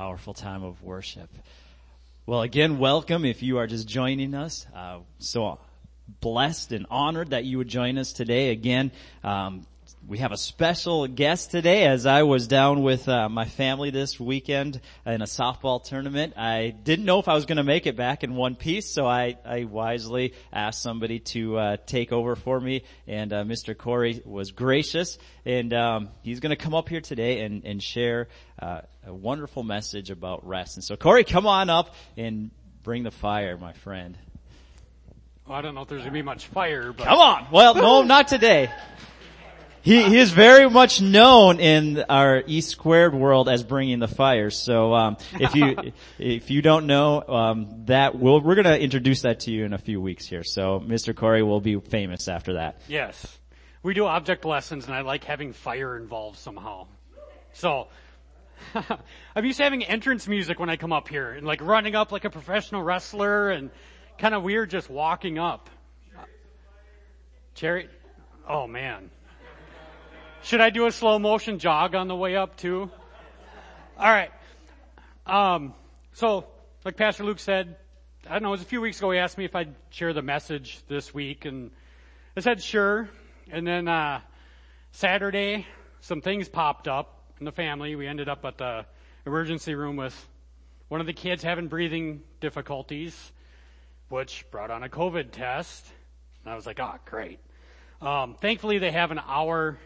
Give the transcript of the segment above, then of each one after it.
powerful time of worship. Well, again, welcome if you are just joining us. Uh, so blessed and honored that you would join us today. Again, um, we have a special guest today as I was down with uh, my family this weekend in a softball tournament. I didn't know if I was going to make it back in one piece, so I, I wisely asked somebody to uh, take over for me, and uh, Mr. Corey was gracious, and um, he's going to come up here today and, and share uh, a wonderful message about rest. And so, Corey, come on up and bring the fire, my friend. Well, I don't know if there's going to be much fire, but... Come on! Well, no, not today. He, he is very much known in our East Squared world as bringing the fire. So um, if you if you don't know um, that, we'll, we're going to introduce that to you in a few weeks here. So Mr. Corey will be famous after that. Yes, we do object lessons, and I like having fire involved somehow. So I'm used to having entrance music when I come up here, and like running up like a professional wrestler, and kind of weird just walking up. Cherry, oh man. Should I do a slow motion jog on the way up too? All right. Um, so, like Pastor Luke said, I don't know, it was a few weeks ago he asked me if I'd share the message this week and I said sure. And then, uh, Saturday, some things popped up in the family. We ended up at the emergency room with one of the kids having breathing difficulties, which brought on a COVID test. And I was like, oh, great. Um, thankfully they have an hour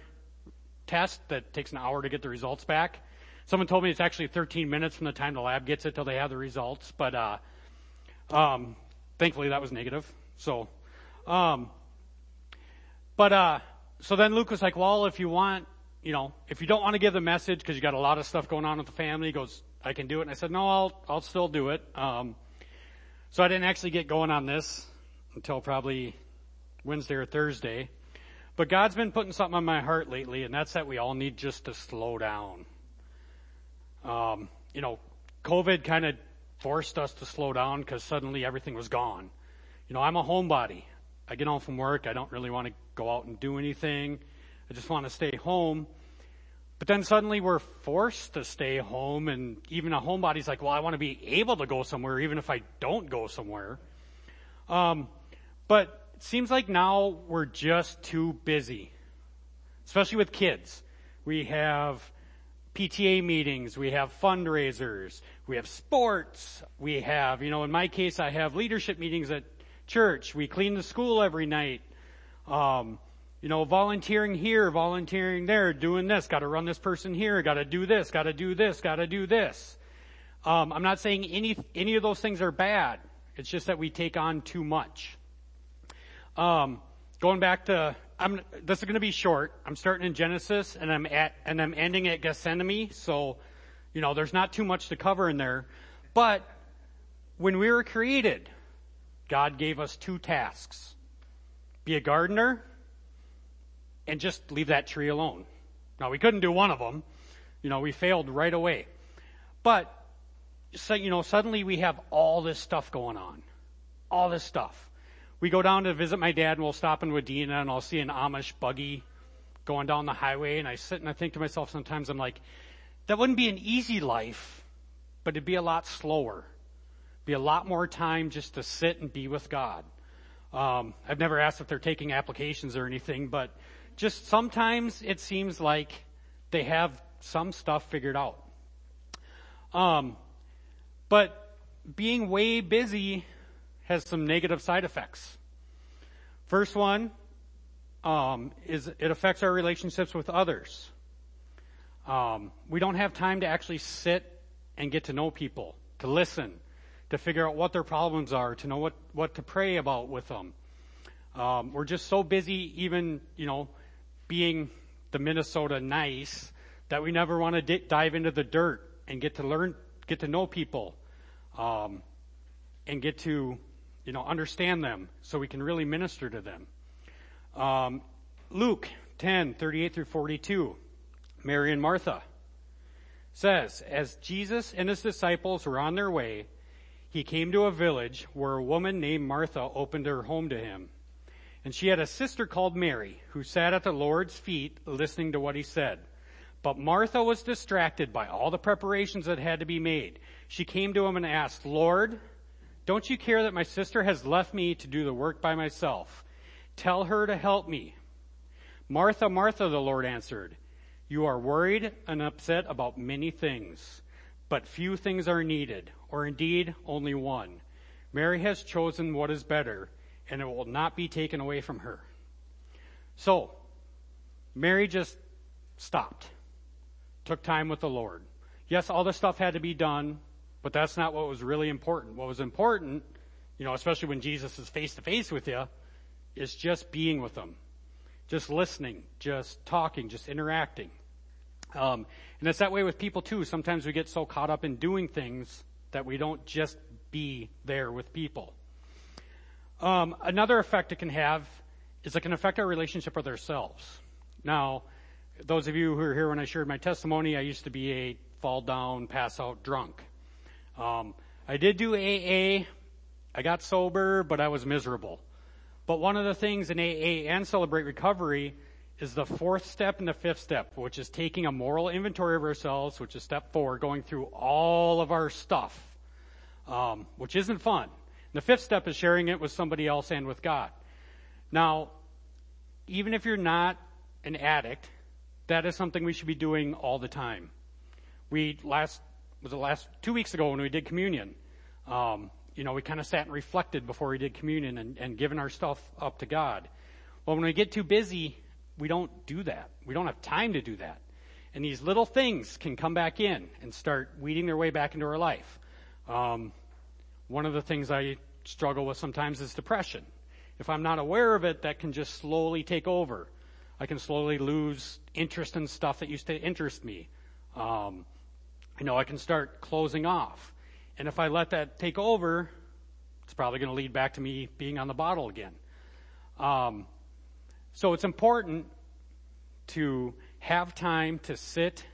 test that takes an hour to get the results back. Someone told me it's actually 13 minutes from the time the lab gets it till they have the results, but uh, um, thankfully that was negative. So, um, but uh, so then Luke was like, "Well, if you want, you know, if you don't want to give the message because you got a lot of stuff going on with the family," he goes, "I can do it." And I said, "No, I'll I'll still do it." Um, so I didn't actually get going on this until probably Wednesday or Thursday. But God's been putting something on my heart lately, and that's that we all need just to slow down. Um, you know, COVID kind of forced us to slow down because suddenly everything was gone. You know, I'm a homebody. I get home from work. I don't really want to go out and do anything. I just want to stay home. But then suddenly we're forced to stay home and even a homebody's like, well, I want to be able to go somewhere even if I don't go somewhere. Um, but it seems like now we're just too busy, especially with kids. We have PTA meetings, we have fundraisers, we have sports, we have, you know, in my case, I have leadership meetings at church. We clean the school every night. Um, you know, volunteering here, volunteering there, doing this, gotta run this person here, gotta do this, gotta do this, gotta do this. Um, I'm not saying any, any of those things are bad. It's just that we take on too much. Um, going back to, I'm, this is going to be short. I'm starting in Genesis and I'm at, and I'm ending at Gethsemane. So, you know, there's not too much to cover in there. But when we were created, God gave us two tasks. Be a gardener and just leave that tree alone. Now we couldn't do one of them. You know, we failed right away. But, so, you know, suddenly we have all this stuff going on. All this stuff we go down to visit my dad and we'll stop in Wadena and I'll see an Amish buggy going down the highway and I sit and I think to myself sometimes I'm like, that wouldn't be an easy life, but it'd be a lot slower. Be a lot more time just to sit and be with God. Um, I've never asked if they're taking applications or anything, but just sometimes it seems like they have some stuff figured out. Um, but being way busy has some negative side effects. First one um, is it affects our relationships with others. Um, we don't have time to actually sit and get to know people, to listen, to figure out what their problems are, to know what, what to pray about with them. Um, we're just so busy, even you know, being the Minnesota nice, that we never want to di- dive into the dirt and get to learn, get to know people, um, and get to you know, understand them so we can really minister to them. Um, Luke 10, 38 through 42, Mary and Martha says, as Jesus and his disciples were on their way, he came to a village where a woman named Martha opened her home to him. And she had a sister called Mary who sat at the Lord's feet listening to what he said. But Martha was distracted by all the preparations that had to be made. She came to him and asked, Lord, don't you care that my sister has left me to do the work by myself? Tell her to help me. Martha, Martha, the Lord answered, you are worried and upset about many things, but few things are needed, or indeed only one. Mary has chosen what is better, and it will not be taken away from her. So, Mary just stopped took time with the Lord. Yes, all the stuff had to be done, but that's not what was really important. What was important, you know, especially when Jesus is face to face with you, is just being with them. Just listening, just talking, just interacting. Um, and it's that way with people too. Sometimes we get so caught up in doing things that we don't just be there with people. Um, another effect it can have is it can affect our relationship with ourselves. Now, those of you who are here when I shared my testimony, I used to be a fall down, pass out drunk. Um, I did do AA. I got sober, but I was miserable. But one of the things in AA and Celebrate Recovery is the fourth step and the fifth step, which is taking a moral inventory of ourselves, which is step four, going through all of our stuff, um, which isn't fun. And the fifth step is sharing it with somebody else and with God. Now, even if you're not an addict, that is something we should be doing all the time. We last, was the last two weeks ago when we did communion, um, you know, we kind of sat and reflected before we did communion and, and given our stuff up to God. Well, when we get too busy, we don't do that. We don't have time to do that. And these little things can come back in and start weeding their way back into our life. Um, one of the things I struggle with sometimes is depression. If I'm not aware of it, that can just slowly take over. I can slowly lose interest in stuff that used to interest me. Um, you know, I can start closing off. And if I let that take over, it's probably going to lead back to me being on the bottle again. Um, so it's important to have time to sit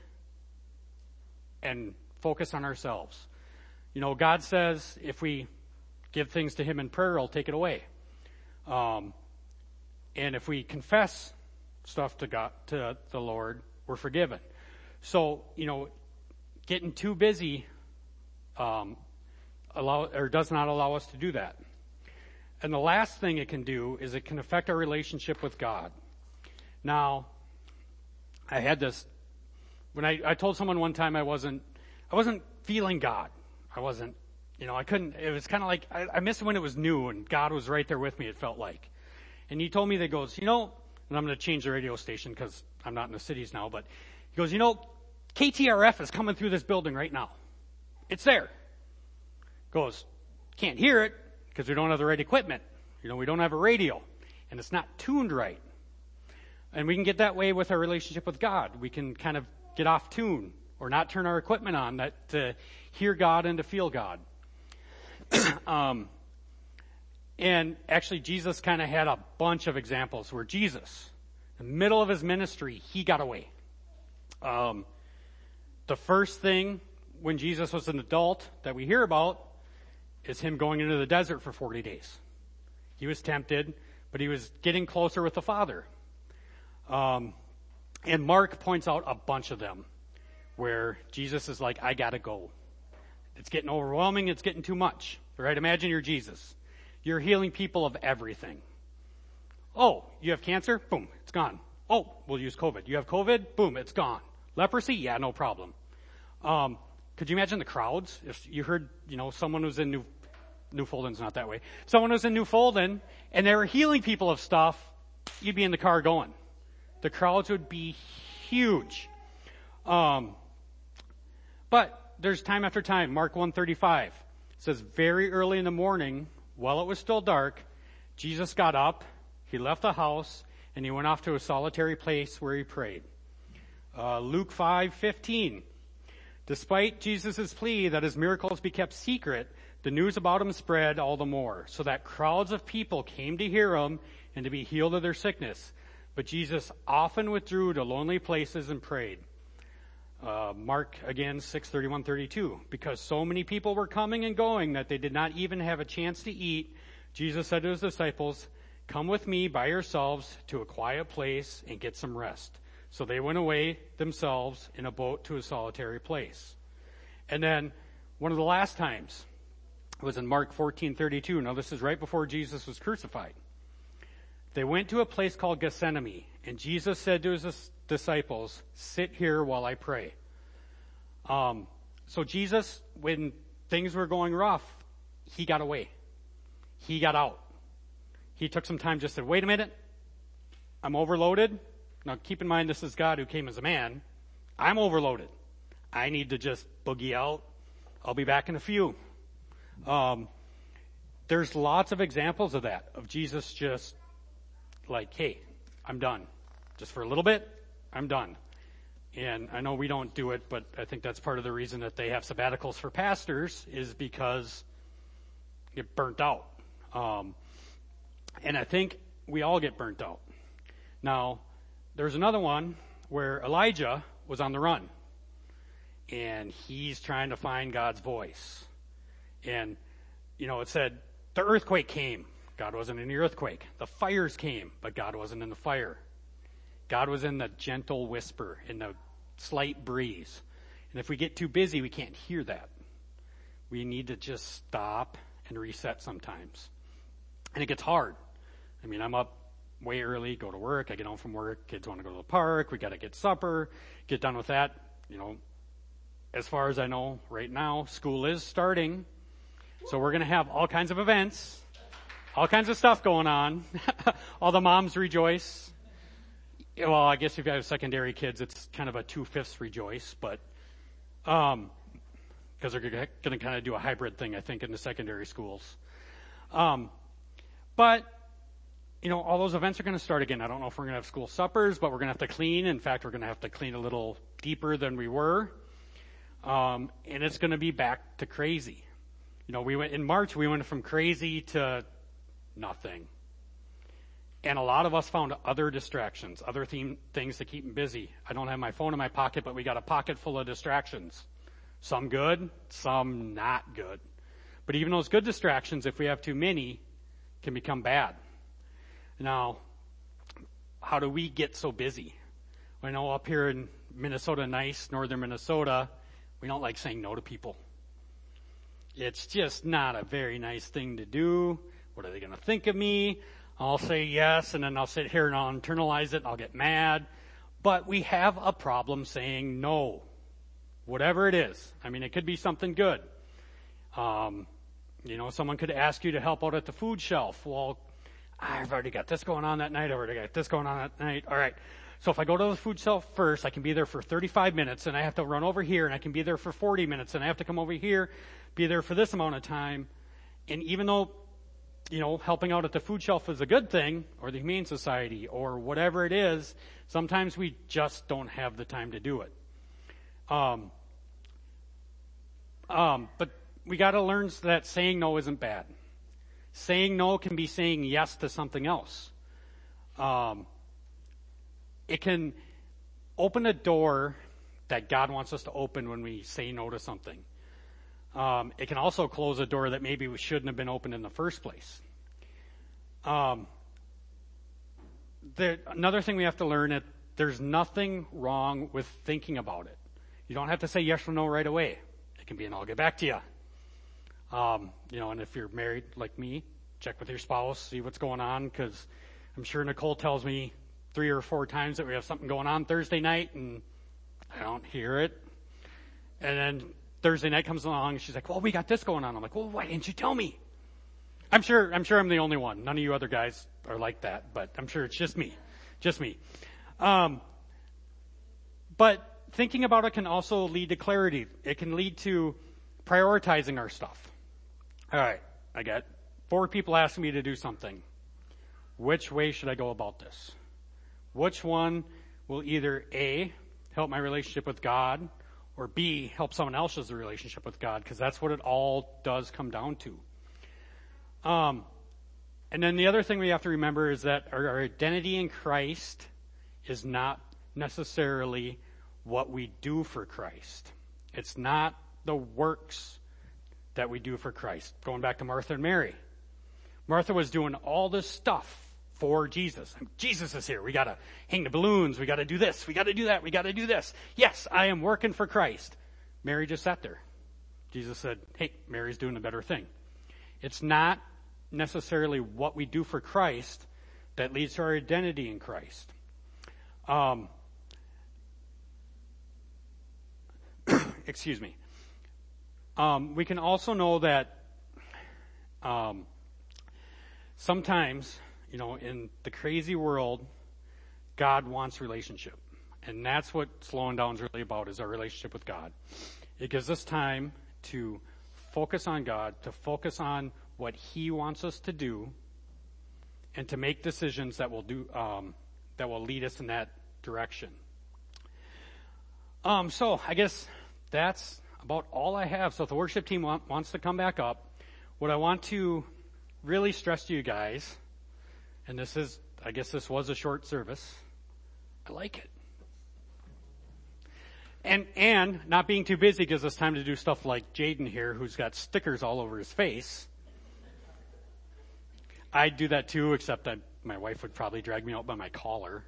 and focus on ourselves. You know, God says if we give things to Him in prayer, He'll take it away. Um, and if we confess stuff to God, to the Lord, we're forgiven. So, you know, getting too busy, um, allow, or does not allow us to do that. And the last thing it can do is it can affect our relationship with God. Now, I had this, when I, I told someone one time I wasn't, I wasn't feeling God. I wasn't, you know, I couldn't, it was kind of like, I, I missed when it was new and God was right there with me, it felt like. And he told me that goes, you know, and I'm going to change the radio station because I'm not in the cities now, but he goes, you know, KTRF is coming through this building right now. It's there. Goes, can't hear it because we don't have the right equipment. You know, we don't have a radio and it's not tuned right. And we can get that way with our relationship with God. We can kind of get off tune or not turn our equipment on that to hear God and to feel God. um, and actually, Jesus kind of had a bunch of examples where Jesus, in the middle of his ministry, he got away. Um, the first thing when Jesus was an adult that we hear about is him going into the desert for 40 days. He was tempted, but he was getting closer with the Father. Um, and Mark points out a bunch of them where Jesus is like, I gotta go. It's getting overwhelming. It's getting too much. Right? Imagine you're Jesus. You're healing people of everything. Oh, you have cancer? Boom, it's gone. Oh, we'll use COVID. You have COVID? Boom, it's gone. Leprosy? Yeah, no problem. Um, could you imagine the crowds? If you heard, you know, someone was in New, Newfoundland's not that way. Someone was in Newfoundland and they were healing people of stuff, you'd be in the car going. The crowds would be huge. Um, but there's time after time. Mark 135 says very early in the morning, while it was still dark, Jesus got up, he left the house, and he went off to a solitary place where he prayed. Uh, Luke 5:15. Despite Jesus' plea that his miracles be kept secret, the news about him spread all the more, so that crowds of people came to hear him and to be healed of their sickness. But Jesus often withdrew to lonely places and prayed. Uh, Mark again, 631 32. Because so many people were coming and going that they did not even have a chance to eat, Jesus said to his disciples, Come with me by yourselves to a quiet place and get some rest. So they went away themselves in a boat to a solitary place. And then one of the last times was in Mark 14:32. Now this is right before Jesus was crucified. They went to a place called Gethsemane, and Jesus said to his disciples, "Sit here while I pray." Um, so Jesus, when things were going rough, he got away. He got out. He took some time just to wait a minute. I'm overloaded. Now keep in mind this is God who came as a man. I'm overloaded. I need to just boogie out. I'll be back in a few. Um, there's lots of examples of that, of Jesus just like, hey, I'm done. Just for a little bit, I'm done. And I know we don't do it, but I think that's part of the reason that they have sabbaticals for pastors is because get burnt out. Um, and I think we all get burnt out. Now, there's another one where Elijah was on the run. And he's trying to find God's voice. And, you know, it said, the earthquake came. God wasn't in the earthquake. The fires came, but God wasn't in the fire. God was in the gentle whisper, in the slight breeze. And if we get too busy, we can't hear that. We need to just stop and reset sometimes. And it gets hard. I mean, I'm up way early, go to work, I get home from work, kids want to go to the park, we gotta get supper, get done with that. You know, as far as I know right now, school is starting. So we're gonna have all kinds of events, all kinds of stuff going on. all the moms rejoice. Well, I guess if you have secondary kids, it's kind of a two-fifths rejoice, but, um, because they're to kind of do a hybrid thing, I think, in the secondary schools. Um, but you know, all those events are going to start again. I don't know if we're going to have school suppers, but we're going to have to clean. In fact, we're going to have to clean a little deeper than we were. Um, and it's going to be back to crazy. You know, we went in March, we went from crazy to nothing. And a lot of us found other distractions, other theme, things to keep them busy. I don't have my phone in my pocket, but we got a pocket full of distractions. Some good, some not good. But even those good distractions, if we have too many, can become bad. Now, how do we get so busy? I know up here in Minnesota, nice, northern Minnesota, we don't like saying no to people. It's just not a very nice thing to do. What are they going to think of me? I'll say yes, and then I'll sit here and I'll internalize it, and I'll get mad. But we have a problem saying no. Whatever it is. I mean, it could be something good. Um, you know, someone could ask you to help out at the food shelf. Well, I've already got this going on that night. I've already got this going on that night. All right. So if I go to the food shelf first, I can be there for 35 minutes and I have to run over here and I can be there for 40 minutes and I have to come over here, be there for this amount of time. And even though, you know, helping out at the food shelf is a good thing or the Humane Society or whatever it is, sometimes we just don't have the time to do it. Um, um, but we gotta learn that saying no isn't bad. Saying no can be saying yes to something else. Um, it can open a door that God wants us to open when we say no to something. Um, it can also close a door that maybe we shouldn't have been opened in the first place. Um, the, another thing we have to learn is there's nothing wrong with thinking about it. You don't have to say yes or no right away. It can be an I'll get back to you. Um, you know, and if you're married like me, check with your spouse, see what's going on, because I'm sure Nicole tells me three or four times that we have something going on Thursday night, and I don't hear it. And then Thursday night comes along, and she's like, "Well, we got this going on." I'm like, "Well, why didn't you tell me?" I'm sure. I'm sure I'm the only one. None of you other guys are like that, but I'm sure it's just me, just me. Um, but thinking about it can also lead to clarity. It can lead to prioritizing our stuff. All right, I got four people asking me to do something. Which way should I go about this? Which one will either A, help my relationship with God, or B, help someone else's relationship with God? Because that's what it all does come down to. Um, and then the other thing we have to remember is that our, our identity in Christ is not necessarily what we do for Christ. It's not the works that we do for Christ. Going back to Martha and Mary. Martha was doing all this stuff for Jesus. Jesus is here. We gotta hang the balloons. We gotta do this. We gotta do that. We gotta do this. Yes, I am working for Christ. Mary just sat there. Jesus said, hey, Mary's doing a better thing. It's not necessarily what we do for Christ that leads to our identity in Christ. Um, excuse me. Um, we can also know that um, sometimes, you know, in the crazy world, God wants relationship. And that's what slowing down is really about, is our relationship with God. It gives us time to focus on God, to focus on what He wants us to do, and to make decisions that will do, um, that will lead us in that direction. Um, so I guess that's about all I have. So if the worship team want, wants to come back up, what I want to really stress to you guys, and this is, I guess this was a short service, I like it. And, and not being too busy gives us time to do stuff like Jaden here, who's got stickers all over his face. I'd do that too, except that my wife would probably drag me out by my collar.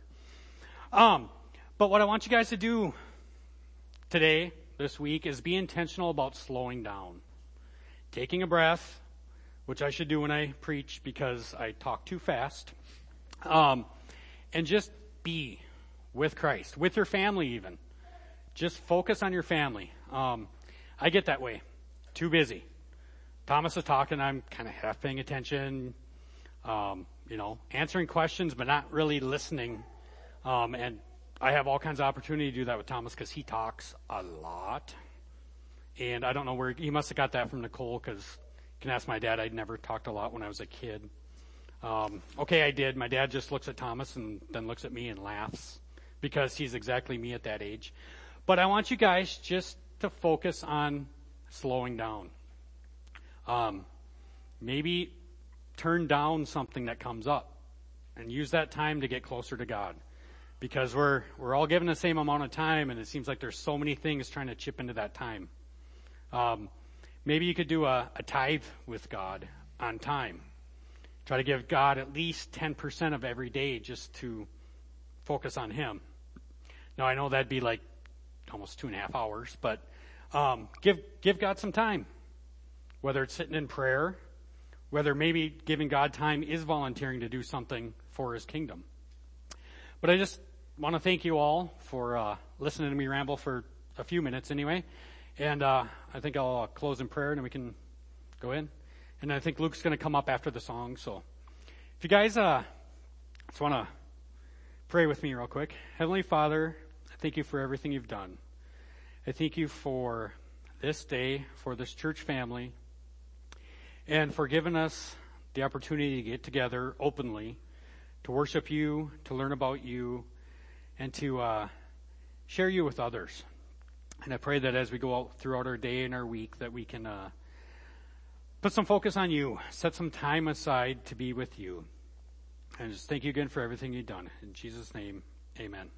Um, but what I want you guys to do today, this week, is be intentional about slowing down. Taking a breath, which I should do when I preach because I talk too fast. Um, and just be with Christ, with your family even. Just focus on your family. Um, I get that way. Too busy. Thomas is talking, I'm kind of half paying attention, um, you know, answering questions, but not really listening. Um, and I have all kinds of opportunity to do that with Thomas because he talks a lot. And I don't know where he must have got that from Nicole because you can ask my dad. I'd never talked a lot when I was a kid. Um, okay, I did. My dad just looks at Thomas and then looks at me and laughs because he's exactly me at that age. But I want you guys just to focus on slowing down. Um, maybe turn down something that comes up and use that time to get closer to God because we're we're all given the same amount of time, and it seems like there's so many things trying to chip into that time. Um, maybe you could do a, a tithe with God on time. Try to give God at least 10% of every day just to focus on Him. Now I know that'd be like almost two and a half hours, but um, give give God some time. Whether it's sitting in prayer, whether maybe giving God time is volunteering to do something for His kingdom. But I just want to thank you all for uh, listening to me ramble for a few minutes anyway. And uh, I think I'll uh, close in prayer and then we can go in. And I think Luke's going to come up after the song. So if you guys uh, just want to pray with me real quick. Heavenly Father, I thank you for everything you've done. I thank you for this day, for this church family, and for giving us the opportunity to get together openly to worship you, to learn about you, and to uh, share you with others. And I pray that as we go out throughout our day and our week, that we can uh, put some focus on you, set some time aside to be with you. And just thank you again for everything you've done. In Jesus' name, amen.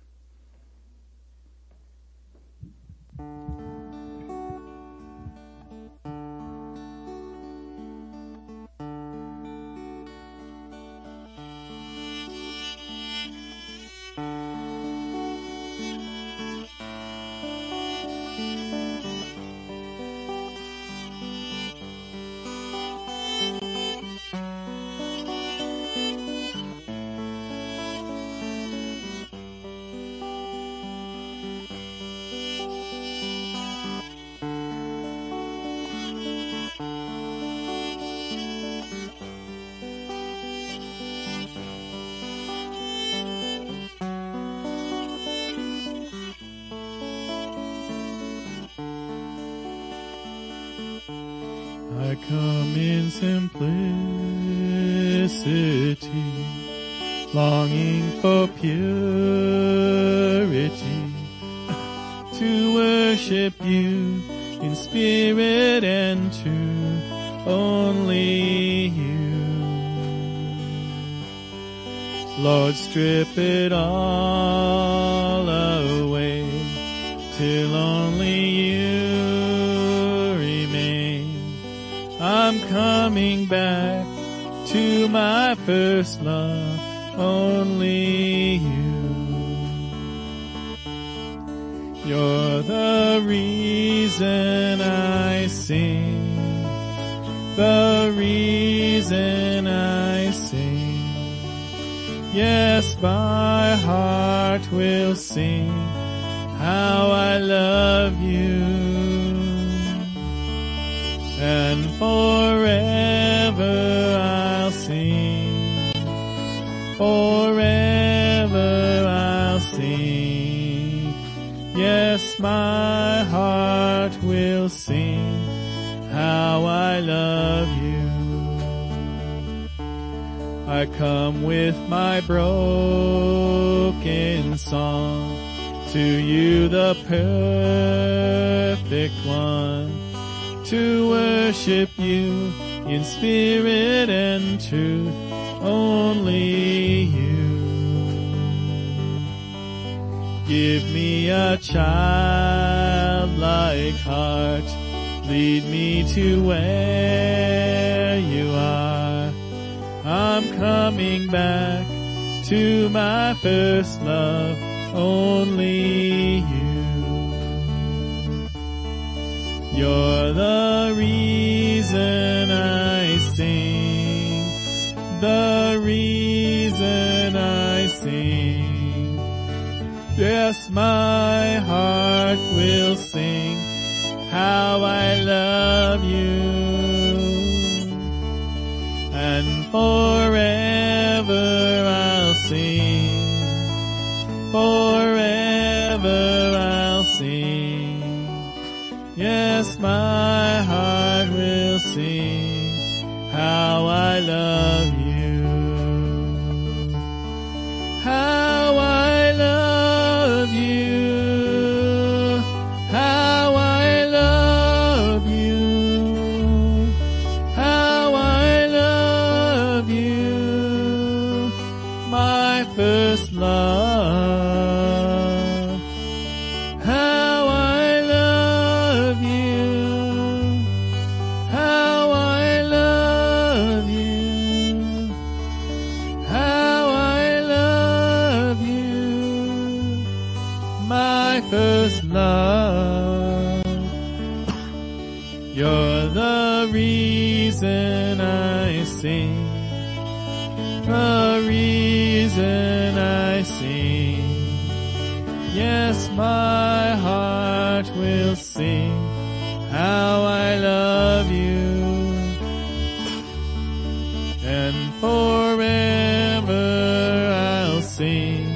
Longing for purity, to worship you in spirit and truth, only you. Lord, strip it all away till only you remain. I'm coming back to my first love. Only you. You're the reason I sing, the reason I sing. Yes, my heart will sing how I love you. And forever forever I'll sing. Yes, my heart will sing how I love you. I come with my broken song to you the perfect one to worship you in spirit and truth only you. Give me a childlike heart. Lead me to where you are. I'm coming back to my first love only you. You're the reason I sing, the reason I sing. Yes, my heart will sing how I love you. And forever And forever I'll sing.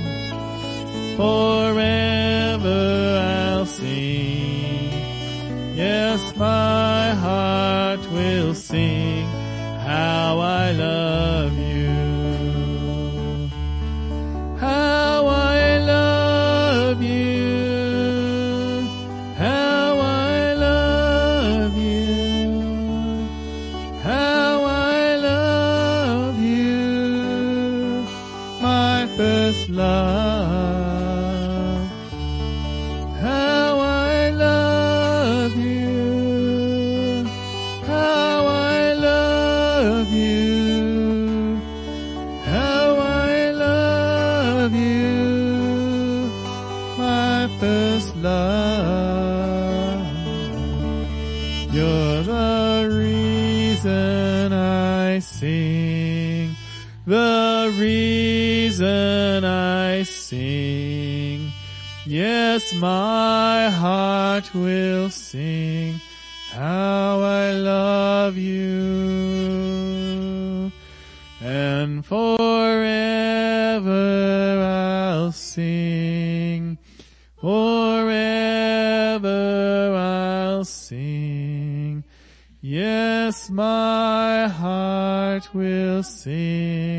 Yes, my heart will sing how I love you. And forever I'll sing. Forever I'll sing. Yes, my heart will sing